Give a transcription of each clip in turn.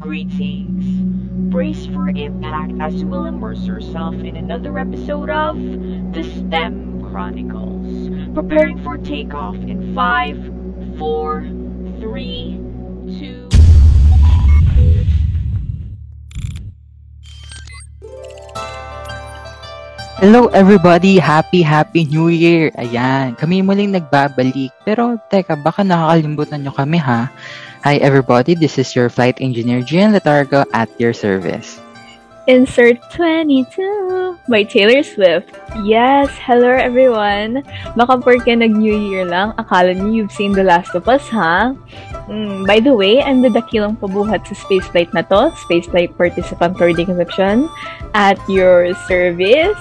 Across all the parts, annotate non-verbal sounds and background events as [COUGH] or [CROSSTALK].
Greetings. Brace for impact as you will immerse yourself in another episode of The STEM Chronicles. Preparing for takeoff in 5, 4, 3, 2, Hello everybody! Happy, happy New Year! Ayan, kami muling nagbabalik. Pero teka, baka nakakalimutan nyo kami ha? Hi everybody, this is your flight engineer Gian Letargo at your service. Insert 22 by Taylor Swift. Yes, hello everyone. Baka porque nag-New Year lang, akala niyo you've seen The Last of Us, ha? Mm, by the way, I'm the dakilang pabuhat sa spaceflight na to, spaceflight participant coordination at your service.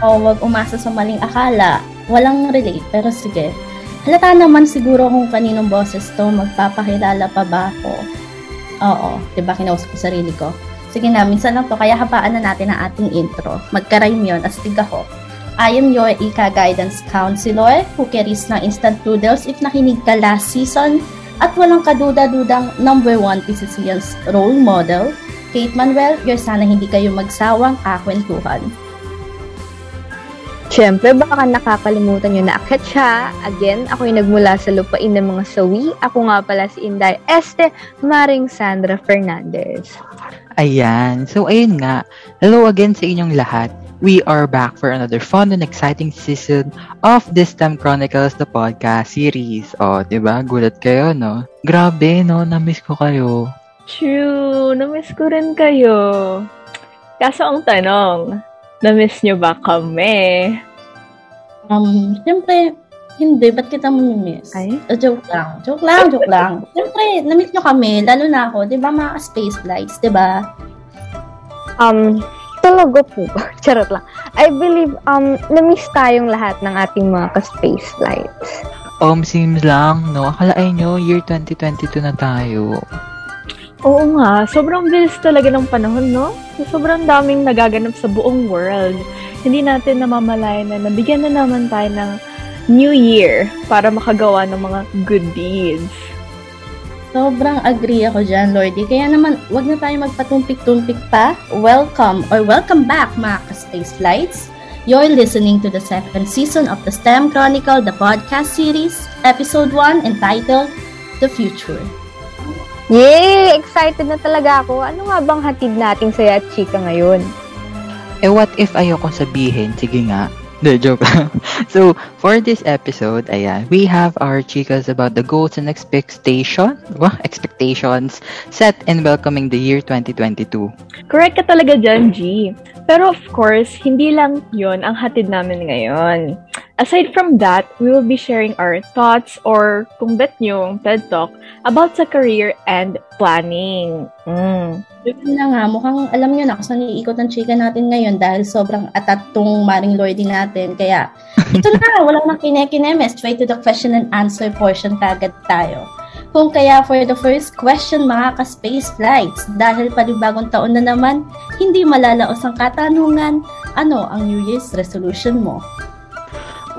O wag umasa sa maling akala. Walang relate, pero sige. Halata naman siguro kung kaninong boses to, magpapakilala pa ba ako? Oo, di ba kinausap ko sarili ko? Sige na, minsan lang to, kaya hapaan na natin ang ating intro. Magka-rhyme yun, astig ako. I am your Ika Guidance Counselor who carries ng instant noodles if nakinig ka last season at walang kaduda-dudang number one PCCN's role model, Kate Manuel, your sana hindi kayo magsawang kakwentuhan. Siyempre, baka nakakalimutan nyo na akit siya. Again, ako yung nagmula sa lupain ng mga sawi. Ako nga pala si Inday Este Maring Sandra Fernandez. Ayan, so ayun nga. Hello again sa inyong lahat. We are back for another fun and exciting season of This Time Chronicles, the podcast series. O, oh, di ba? Gulat kayo, no? Grabe, no? Namiss ko kayo. True, na-miss ko rin kayo. Kaso ang tanong, na-miss nyo ba kami? Um, siyempre, hindi. Ba't kita mo miss? Ay? Uh, joke lang. Joke lang, joke lang. [LAUGHS] Siyempre, na-miss nyo kami. Lalo na ako. Di ba mga space flights, di ba? Um, talaga po ba? [LAUGHS] Charot lang. I believe, um, na-miss tayong lahat ng ating mga ka-space flights. Um, seems lang, no? Akalain nyo, year 2022 na tayo. Oo nga, sobrang bilis talaga ng panahon, no? Sobrang daming nagaganap sa buong world. Hindi natin namamalayan na nabigyan na naman tayo ng New Year para makagawa ng mga good deeds. Sobrang agree ako dyan, Lordy. Kaya naman, wag na tayo magpatumpik-tumpik pa. Welcome or welcome back, mga ka-space flights. You're listening to the second season of the STEM Chronicle, the podcast series, episode 1 entitled The Future. Yay! Excited na talaga ako. Ano nga bang hatid nating saya at chika ngayon? Eh, what if ayoko sabihin? Sige nga. [LAUGHS] De, joke lang. [LAUGHS] so, for this episode, ayan, we have our chicas about the goals and expectation, well, expectations set in welcoming the year 2022. Correct ka talaga dyan, G. Pero of course, hindi lang yon ang hatid namin ngayon. Aside from that, we will be sharing our thoughts or kung bet nyo, TED Talk about sa career and planning. Mm. Yun na nga, mukhang alam nyo na kung saan iikot ang chika natin ngayon dahil sobrang atat tong Maring Lordy natin. Kaya, ito na, walang nang kine-kine, straight to the question and answer portion kagad tayo. Kung kaya for the first question mga ka-space flights, dahil panibagong taon na naman, hindi malalaos ang katanungan, ano ang New Year's resolution mo?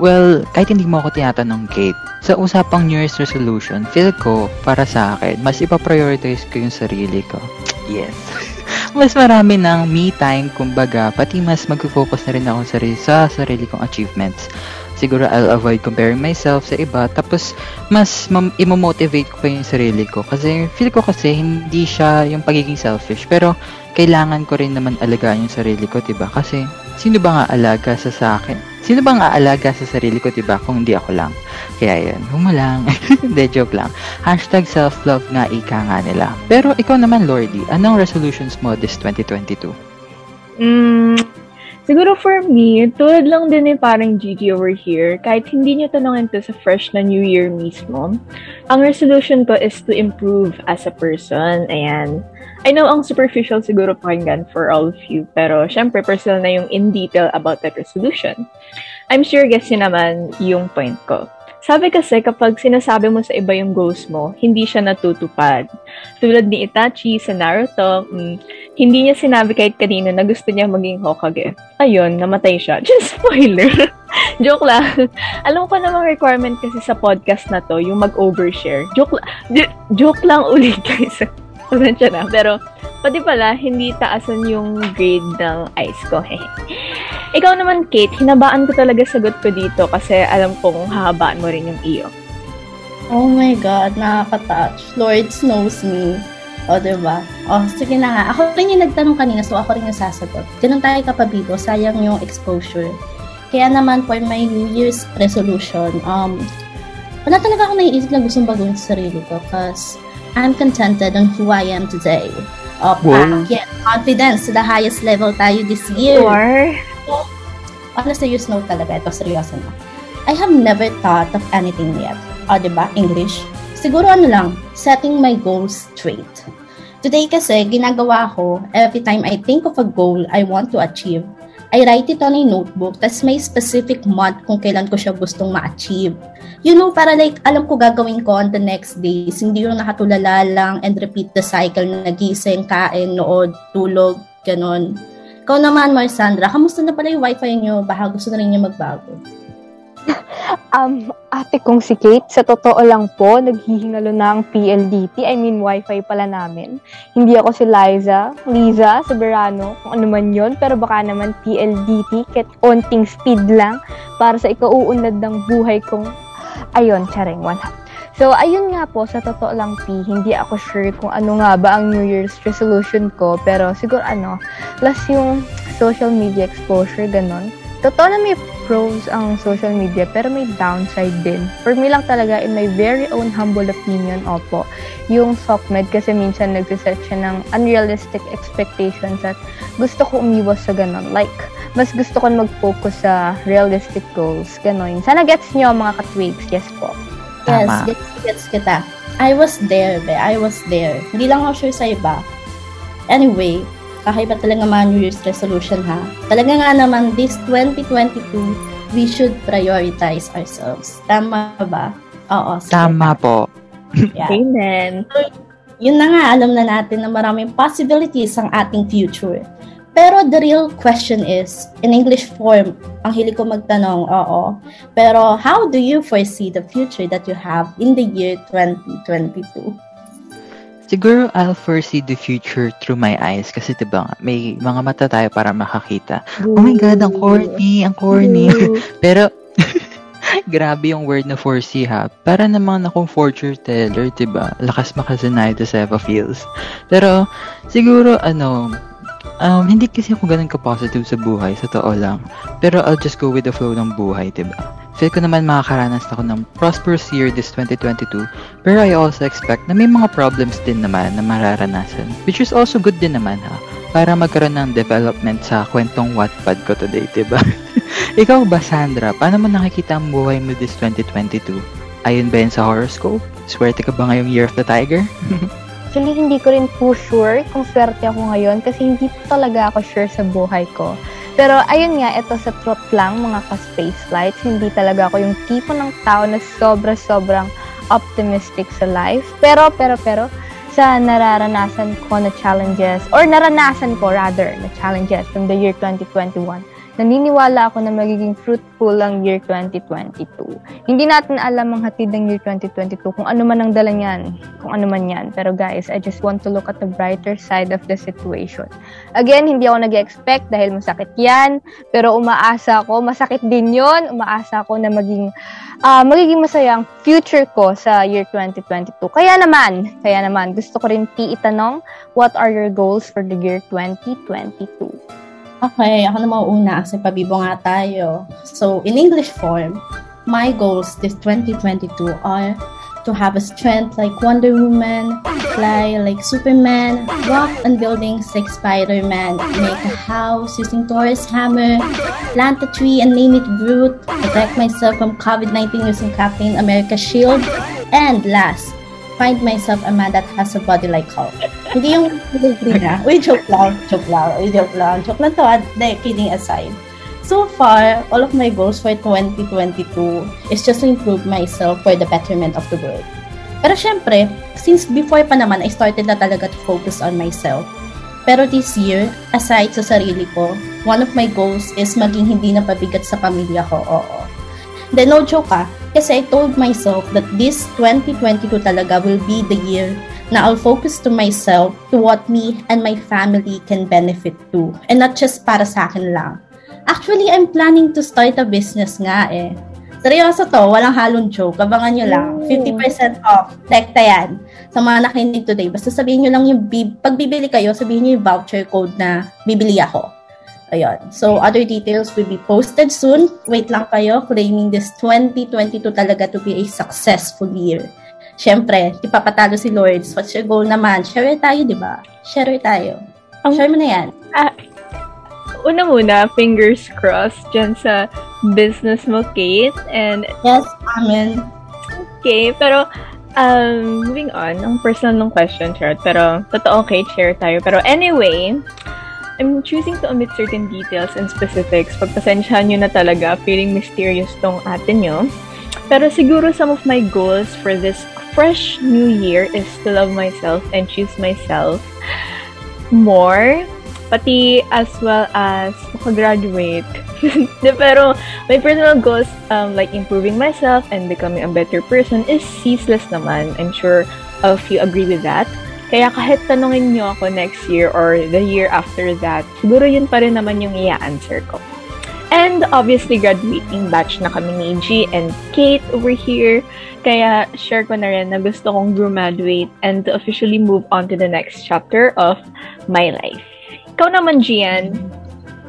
Well, kahit hindi mo ako tinatanong, Kate, sa usapang New Year's resolution, feel ko, para sa akin, mas ipaprioritize ko yung sarili ko. Yes. [LAUGHS] mas marami ng me time, kumbaga, pati mas mag-focus na rin ako sa sarili, sa sarili kong achievements. Siguro I'll avoid comparing myself sa iba, tapos mas mam- imomotivate ko pa yung sarili ko. Kasi feel ko kasi hindi siya yung pagiging selfish, pero kailangan ko rin naman alagaan yung sarili ko, 'di ba? Kasi sino ba nga alaga sa sa akin? Sino bang aalaga sa sarili ko, diba, kung hindi ako lang? Kaya yan, huwag lang. [LAUGHS] Hindi, joke lang. Hashtag self-love nga ika nga nila. Pero ikaw naman, Lordy, anong resolutions mo this 2022? Mm, siguro for me, tulad lang din ni parang Gigi over here, kahit hindi niyo tanongin to sa fresh na New Year mismo, ang resolution ko is to improve as a person. Ayan. I know ang superficial siguro pakinggan for all of you, pero syempre personal na yung in detail about that resolution. I'm sure guess yun naman yung point ko. Sabi kasi kapag sinasabi mo sa iba yung goals mo, hindi siya natutupad. Tulad ni Itachi sa Naruto, mm, hindi niya sinabi kahit kanino na gusto niya maging Hokage. Ayun, namatay siya. [LAUGHS] Just spoiler. [LAUGHS] Joke lang. [LAUGHS] Alam ko namang requirement kasi sa podcast na to, yung mag-overshare. Joke, la- j- joke lang ulit guys. Pasensya na. Pero, pati pala, hindi taasan yung grade ng ice ko. Ikaw naman, Kate, hinabaan ko talaga sagot ko dito kasi alam kong hahabaan mo rin yung iyo. Oh my God, nakaka-touch. Lord knows me. O, diba? O, sige na nga. Ako rin yung nagtanong kanina, so ako rin yung sasagot. Ganun tayo kapabibo, sayang yung exposure. Kaya naman, for my New Year's resolution, um, wala talaga ako naiisip na gustong baguhin sa sarili ko because I'm contented on who I am today. O, Wow. wow. yeah, confidence to the highest level tayo this year. Or, on a serious note talaga, ito seryoso na. I have never thought of anything yet. O, ba? English. Siguro ano lang, setting my goals straight. Today kasi, ginagawa ko, every time I think of a goal I want to achieve, I write it on a notebook, tas may specific month kung kailan ko siya gustong ma-achieve. You know, para like, alam ko gagawin ko on the next days, hindi yung nakatulala lang and repeat the cycle na nagising, kain, nood, tulog, ganon. Ikaw naman, Marsandra, kamusta na pala yung wifi niyo? Baka gusto na rin niyo magbago. [LAUGHS] Um, ate kong si Kate, sa totoo lang po, naghihingalo na ang PLDT, I mean wifi pala namin. Hindi ako si Liza, Liza, Soberano, kung ano man yon pero baka naman PLDT, kahit onting speed lang, para sa ikauunlad ng buhay kong, ayun, charing, wala. So, ayun nga po, sa totoo lang, P, hindi ako sure kung ano nga ba ang New Year's resolution ko, pero siguro ano, plus yung social media exposure, ganon. Totoo na may pros ang social media, pero may downside din. For me lang talaga, in my very own humble opinion, opo, yung SOCMED kasi minsan nagsiset siya ng unrealistic expectations at gusto ko umiwas sa ganon. Like, mas gusto ko mag-focus sa realistic goals, ganon. Sana gets nyo mga katwigs, yes po. Yes, Tama. gets, gets kita. I was there, be. I was there. Hindi lang ako sure sa iba. Anyway, kakaiba talaga mga New Year's resolution ha. Talaga nga naman, this 2022, we should prioritize ourselves. Tama ba? Oo. sige. Tama po. Yeah. amen. Yun na nga, alam na natin na maraming possibilities ang ating future. Pero the real question is, in English form, ang hilig ko magtanong, oo. Pero how do you foresee the future that you have in the year 2022? Siguro I'll foresee the future through my eyes kasi 'di ba nga, may mga mata tayo para makakita. Oh my god, ang corny, ang corny. [LAUGHS] Pero [LAUGHS] grabe yung word na foresee ha. Para namang akong fortune teller, 'di ba? Lakas makasanay to sa feels. Pero siguro ano, um, hindi kasi ako ganun ka-positive sa buhay, sa totoo lang. Pero I'll just go with the flow ng buhay, ba? Feel ko naman makakaranas ako ng prosperous year this 2022 pero I also expect na may mga problems din naman na mararanasan which is also good din naman ha para magkaroon ng development sa kwentong Wattpad ko today, ba? [LAUGHS] Ikaw ba, Sandra? Paano mo nakikita ang buhay mo this 2022? Ayon ba yun sa horoscope? Swerte ka ba ngayong Year of the Tiger? [LAUGHS] Actually, hindi ko rin po sure kung swerte ako ngayon kasi hindi po talaga ako sure sa buhay ko. Pero ayun nga, ito sa truth lang, mga ka-space flights, hindi talaga ako yung tipo ng tao na sobra-sobrang optimistic sa life. Pero, pero, pero, sa nararanasan ko na challenges, or naranasan ko rather, na challenges from the year 2021, naniniwala ako na magiging fruitful ang year 2022. Hindi natin alam ang hatid ng year 2022 kung ano man ang dala niyan, kung ano man yan. Pero guys, I just want to look at the brighter side of the situation. Again, hindi ako nag expect dahil masakit yan, pero umaasa ako, masakit din yon umaasa ako na maging, ah, magiging masaya ang future ko sa year 2022. Kaya naman, kaya naman, gusto ko rin itanong, what are your goals for the year 2022? Okay, ako na mauuna kasi pabibo nga tayo. So, in English form, my goals this 2022 are to have a strength like Wonder Woman, fly like Superman, walk on buildings like Spider-Man, make a house using Thor's hammer, plant a tree and name it Groot, protect myself from COVID-19 using Captain America shield, and last, find myself a man that has a body like Hulk. Hindi yung delivery na. Uy, joke lang. Joke lang. Uy, joke lang. Joke lang to. Hindi, kidding aside. So far, all of my goals for 2022 is just to improve myself for the betterment of the world. Pero syempre, since before pa naman, I started na talaga to focus on myself. Pero this year, aside sa sarili ko, one of my goals is maging hindi na pabigat sa pamilya ko, oo. Then no joke ah, kasi I told myself that this 2022 talaga will be the year na I'll focus to myself, to what me and my family can benefit to. And not just para sa akin lang. Actually, I'm planning to start a business nga eh. Seryoso to, walang halong joke. Abangan nyo lang. 50% off. Tekta yan. Sa mga nakinig today, basta sabihin nyo lang yung, bib- pag bibili kayo, sabihin nyo yung voucher code na bibili ako. Ayun. So, other details will be posted soon. Wait lang kayo, claiming this 2022 talaga to be a successful year. Siyempre, ipapatalo si Lords. What's your goal naman? Share tayo, di ba? Share tayo. Ang- Share mo na yan. Ah, una muna, fingers crossed dyan sa business mo, Kate. And Yes, amen. okay, pero um, moving on, ang personal ng question, Charot. Pero totoo, Kate, share tayo. Pero anyway, I'm choosing to omit certain details and specifics. Pagpasensyahan nyo na talaga, feeling mysterious tong atin nyo. Pero siguro some of my goals for this fresh new year is to love myself and choose myself more. Pati as well as makagraduate. [LAUGHS] Pero my personal goals um, like improving myself and becoming a better person is ceaseless naman. I'm sure of you agree with that. Kaya kahit tanungin nyo ako next year or the year after that, siguro yun pa rin naman yung i-answer ko. And obviously, graduating batch na kami ni G and Kate over here. Kaya share ko na rin na gusto kong graduate and to officially move on to the next chapter of my life. Ikaw naman, Gian.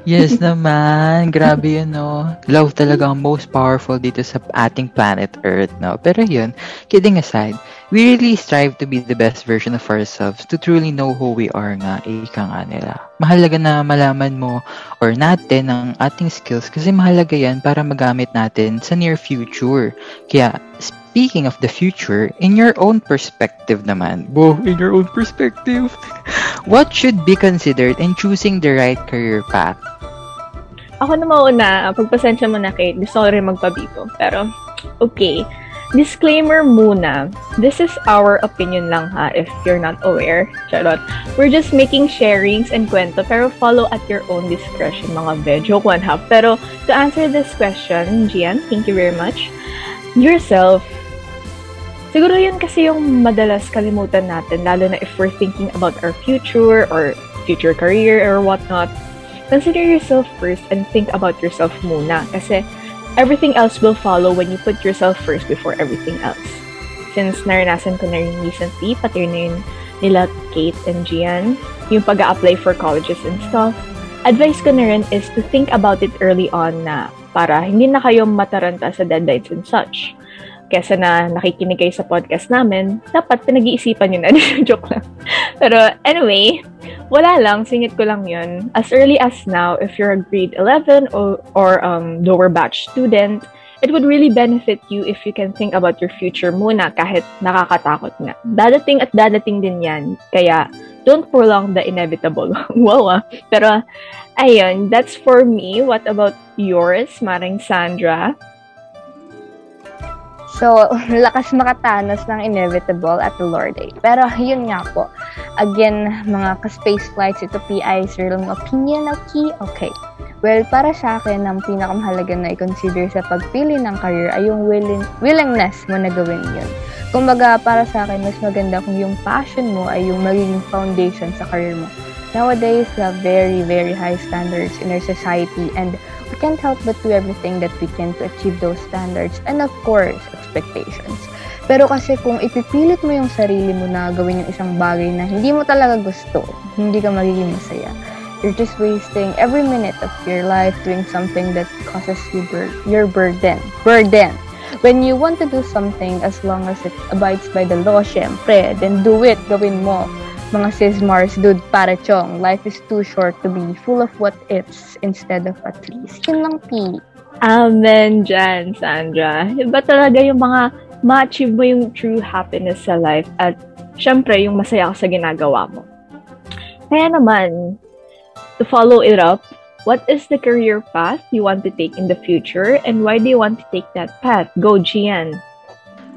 Yes [LAUGHS] naman. Grabe yun, no? Love talaga ang most powerful dito sa ating planet Earth, no? Pero yun, kidding aside, we really strive to be the best version of ourselves to truly know who we are nga, ika nga nila. Mahalaga na malaman mo or natin ang ating skills kasi mahalaga yan para magamit natin sa near future. Kaya, speaking of the future, in your own perspective naman, bo, in your own perspective, [LAUGHS] what should be considered in choosing the right career path? Ako na mauna, pagpasensya mo na, Kate. Gusto ko. Pero, okay. Disclaimer muna. This is our opinion lang ha, if you're not aware. Charot. We're just making sharings and kwento, pero follow at your own discretion, mga be. Joke one half. Pero, to answer this question, Gian, thank you very much. Yourself, siguro yun kasi yung madalas kalimutan natin, lalo na if we're thinking about our future or future career or whatnot. Consider yourself first and think about yourself muna kasi everything else will follow when you put yourself first before everything else. Since naranasan ko na rin recently, pati na nila Kate and Gian, yung pag apply for colleges and stuff, advice ko na rin is to think about it early on na para hindi na kayo mataranta sa deadlines and such. Kesa na nakikinig kayo sa podcast namin, dapat pinag-iisipan nyo na. [LAUGHS] Joke lang. Pero anyway, wala lang, singit ko lang yun. As early as now, if you're a grade 11 or, or um, lower batch student, it would really benefit you if you can think about your future muna kahit nakakatakot nga. Dadating at dadating din yan. Kaya, don't prolong the inevitable. [LAUGHS] wow ah. Pero, ayun, that's for me. What about yours, Maring Sandra? So, [LAUGHS] lakas makatanos ng inevitable at the Lord eh. Pero, yun nga po. Again, mga ka-space flights, ito PI, sir lang opinion, okay? Okay. Well, para sa akin, ang pinakamahalaga na i-consider sa pagpili ng career ay yung willing, willingness mo na gawin yun. Kumbaga, para sa akin, mas maganda kung yung passion mo ay yung magiging foundation sa career mo. Nowadays, we have very, very high standards in our society and we can't help but do everything that we can to achieve those standards and of course, expectations. Pero kasi kung ipipilit mo yung sarili mo na gawin yung isang bagay na hindi mo talaga gusto, hindi ka magiging masaya. You're just wasting every minute of your life doing something that causes you bur- your burden. Burden. When you want to do something, as long as it abides by the law, syempre, then do it, gawin mo. Mga sis Mars, dude, para chong, life is too short to be full of what ifs instead of at least. Yun lang, P. Amen dyan, Sandra. Iba talaga yung mga ma-achieve mo yung true happiness sa life at syempre yung masaya ka sa ginagawa mo. Kaya naman, to follow it up, What is the career path you want to take in the future and why do you want to take that path? Go, Gian.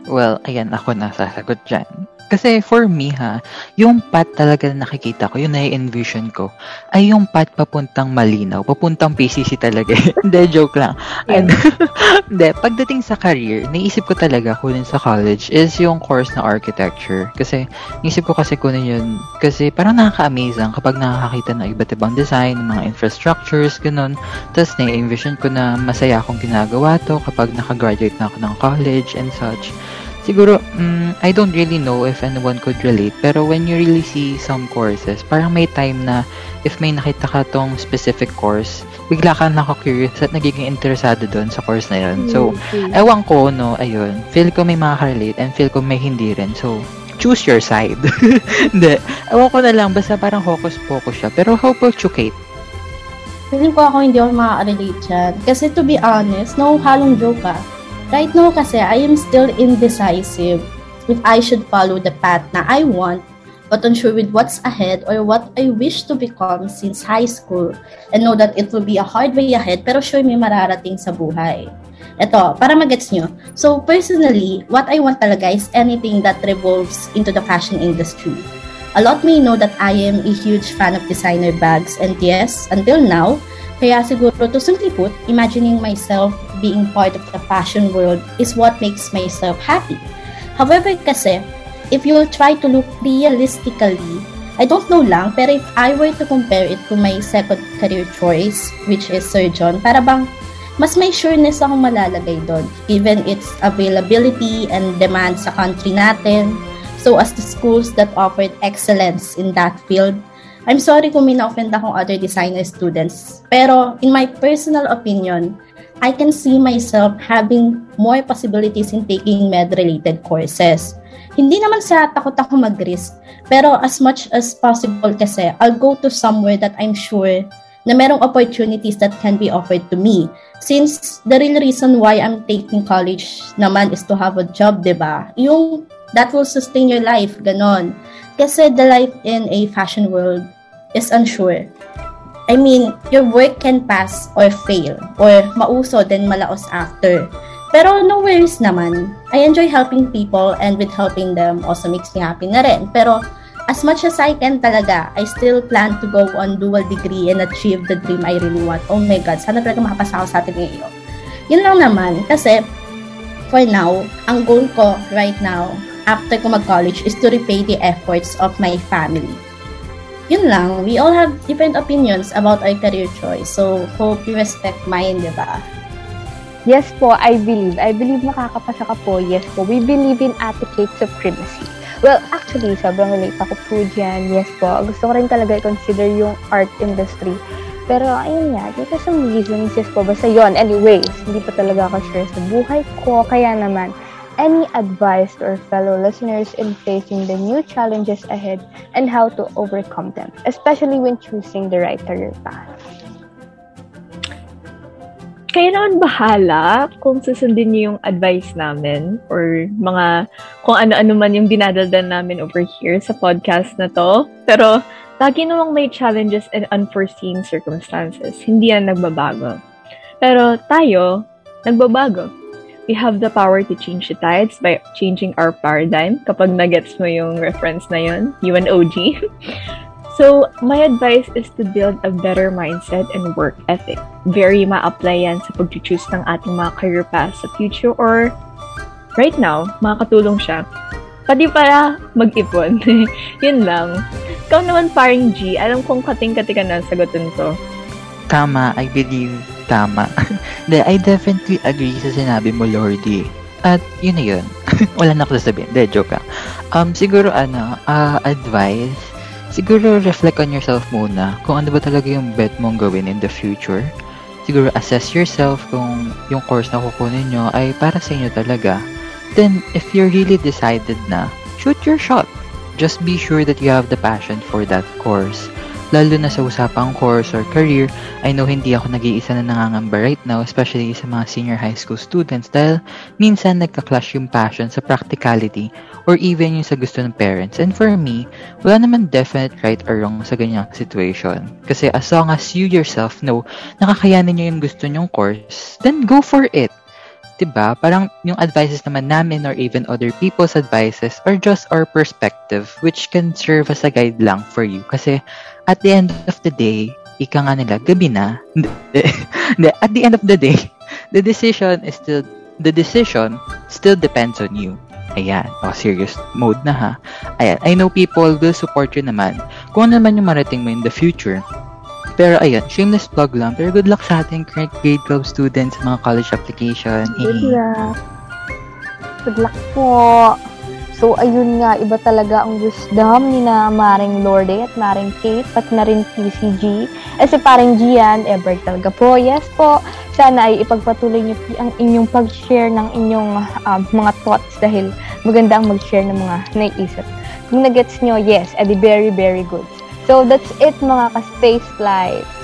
Well, ayan, ako na sasagot dyan. Kasi for me ha, yung path talaga na nakikita ko, yung na-envision ko, ay yung path papuntang malinaw, papuntang PCC talaga. [LAUGHS] Hindi, joke lang. And, [LAUGHS] hindi, pagdating sa career, naisip ko talaga kunin sa college is yung course na architecture. Kasi, naisip ko kasi kunin yun, kasi parang nakaka-amazing kapag nakakakita ng iba't ibang design, mga infrastructures, ganun. Tapos, na-envision ko na masaya akong ginagawa to kapag nakagraduate na ako ng college and such. Siguro, mm, I don't really know if anyone could relate, pero when you really see some courses, parang may time na if may nakita ka tong specific course, bigla ka naka-curious at nagiging interesado doon sa course na yun. So, ewan ko, no, ayun, feel ko may makaka-relate and feel ko may hindi rin. So, choose your side. [LAUGHS] Hindi. Ewan ko na lang, basta parang hocus-pocus siya. Pero how about you, Kate? Feeling ko ako hindi ako makaka-relate dyan. Kasi to be honest, no halong joke ah. Right now kasi, I am still indecisive if I should follow the path na I want, but unsure with what's ahead or what I wish to become since high school and know that it will be a hard way ahead pero sure may mararating sa buhay. Ito, para magets nyo. So, personally, what I want talaga is anything that revolves into the fashion industry. A lot may know that I am a huge fan of designer bags and yes, until now, kaya siguro to simply put, imagining myself being part of the fashion world is what makes myself happy. However kasi, if you try to look realistically, I don't know lang, pero if I were to compare it to my second career choice, which is surgeon, para bang mas may sureness akong malalagay doon, given its availability and demand sa country natin. So as the schools that offered excellence in that field, I'm sorry kung may na-offend akong other designer students. Pero in my personal opinion, I can see myself having more possibilities in taking med-related courses. Hindi naman sa takot ako mag-risk, pero as much as possible kasi, I'll go to somewhere that I'm sure na merong opportunities that can be offered to me. Since the real reason why I'm taking college naman is to have a job, di ba? Yung that will sustain your life, ganon. Kasi the life in a fashion world is unsure. I mean, your work can pass or fail, or mauso then malaos after. Pero no worries naman. I enjoy helping people and with helping them also makes me happy na rin. Pero as much as I can talaga, I still plan to go on dual degree and achieve the dream I really want. Oh my God, sana talaga makapasa ako sa atin ngayon. Yun lang naman, kasi for now, ang goal ko right now, after ko mag-college, is to repay the efforts of my family yun lang, we all have different opinions about our career choice. So, hope you respect mine, di ba? Yes po, I believe. I believe makakapasa ka po. Yes po, we believe in etiquette supremacy. Well, actually, sobrang relate ako po dyan. Yes po, gusto ko rin talaga i-consider yung art industry. Pero, ayun nga, dito sa reasons, yes po, basta yon Anyways, hindi pa talaga ako sure sa buhay ko. Kaya naman, any advice to our fellow listeners in facing the new challenges ahead and how to overcome them, especially when choosing the right career path? Kayo naman bahala kung susundin niyo yung advice namin or mga kung ano-ano man yung dinadaldan namin over here sa podcast na to. Pero lagi namang may challenges and unforeseen circumstances. Hindi yan nagbabago. Pero tayo, nagbabago we have the power to change the tides by changing our paradigm. Kapag nagets mo yung reference na yun, you and OG. [LAUGHS] so, my advice is to build a better mindset and work ethic. Very ma-apply yan sa pag-choose ng ating mga career paths sa future or right now, makakatulong siya. Pati para mag-ipon. [LAUGHS] yun lang. Ikaw naman paring G, alam kong kating-kati ka na sagutin to. Tama, I believe tama. [LAUGHS] De, I definitely agree sa sinabi mo, Lordy. At yun na yun. [LAUGHS] Wala na ako sasabihin. De, joke lang. Um, siguro ano, uh, advice, siguro reflect on yourself muna kung ano ba talaga yung bet mong gawin in the future. Siguro assess yourself kung yung course na kukunin nyo ay para sa inyo talaga. Then, if you're really decided na, shoot your shot. Just be sure that you have the passion for that course. Lalo na sa usapang course or career. I know hindi ako nag-iisa na nangangamba right now, especially sa mga senior high school students dahil minsan nagka-clash yung passion sa practicality or even yung sa gusto ng parents. And for me, wala naman definite right or wrong sa ganyang situation. Kasi as long as you yourself know nakakayanin nyo yung gusto nyong course, then go for it. 'di ba? Parang yung advices naman namin or even other people's advices are just our perspective which can serve as a guide lang for you. Kasi at the end of the day, ika nga nila, gabi na. [LAUGHS] At the end of the day, the decision is still, the decision still depends on you. Ayan, o oh, serious mode na ha. Ayan, I know people will support you naman kung ano naman yung marating mo in the future. Pero ayun, shameless plug lang. Pero good luck sa ating current grade 12 students mga college application. Good luck. Good luck po. So, ayun nga, iba talaga ang wisdom ni na Maring Lorde at Maring Kate, pati na rin PCG. Eh, si Paring Gian, ever talaga po. Yes po, sana ay ipagpatuloy niyo ang inyong pag-share ng inyong um, mga thoughts dahil maganda ang mag-share ng mga naiisip. Kung nagets niyo, yes, edi very, very good. So, that's it mga ka-space flights.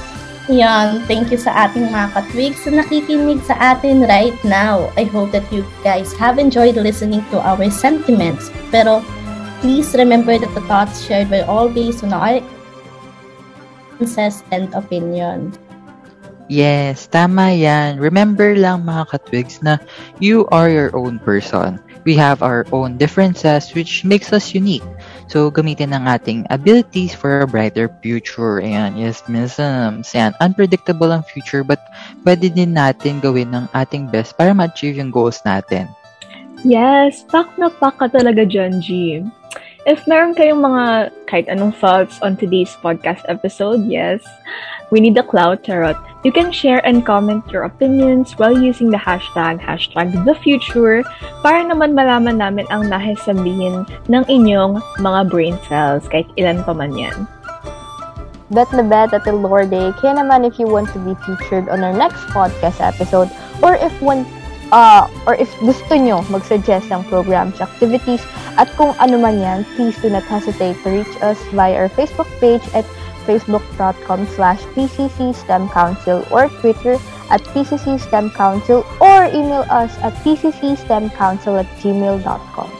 Yan, thank you sa ating mga katwigs na nakikinig sa atin right now. I hope that you guys have enjoyed listening to our sentiments. Pero, please remember that the thoughts shared by all based on our experiences and opinion. Yes, tama yan. Remember lang mga katwigs na you are your own person. We have our own differences which makes us unique. So, gamitin ang ating abilities for a brighter future. Ayan, yes, Miss Sams. Ayan, unpredictable ang future but pwede din natin gawin ng ating best para ma-achieve yung goals natin. Yes, pak na pak ka talaga dyan. If meron kayong mga kahit anong thoughts on today's podcast episode, yes, we need the cloud tarot. You can share and comment your opinions while using the hashtag, hashtag the future, para naman malaman namin ang nahis sabihin ng inyong mga brain cells, kahit ilan pa man yan. Bet na bet at the Lord Day. Kaya naman if you want to be featured on our next podcast episode, or if one uh, or if gusto nyo mag-suggest ng programs, activities, at kung ano man yan, please do not hesitate to reach us via our Facebook page at facebook.com slash PCC STEM Council or Twitter at PCC STEM Council or email us at pccstemcouncil at gmail.com.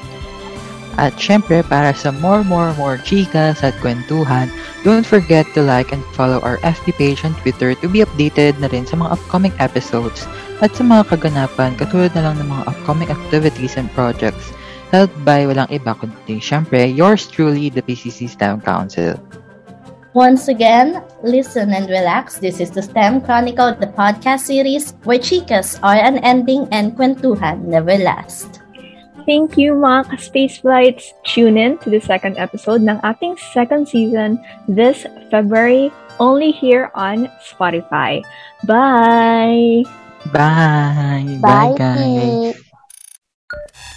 At syempre, para sa more, more, more chikas at kwentuhan, don't forget to like and follow our FB page on Twitter to be updated na rin sa mga upcoming episodes at sa mga kaganapan katulad na lang ng mga upcoming activities and projects held by walang iba kundi syempre yours truly, the PCC STEM Council. Once again, listen and relax. This is the STEM Chronicle, the podcast series where chicas are unending and kwentuhan never last. Thank you mga ka-space flights. Tune in to the second episode ng ating second season this February only here on Spotify. Bye! Bye! Bye, Bye guys! Pete.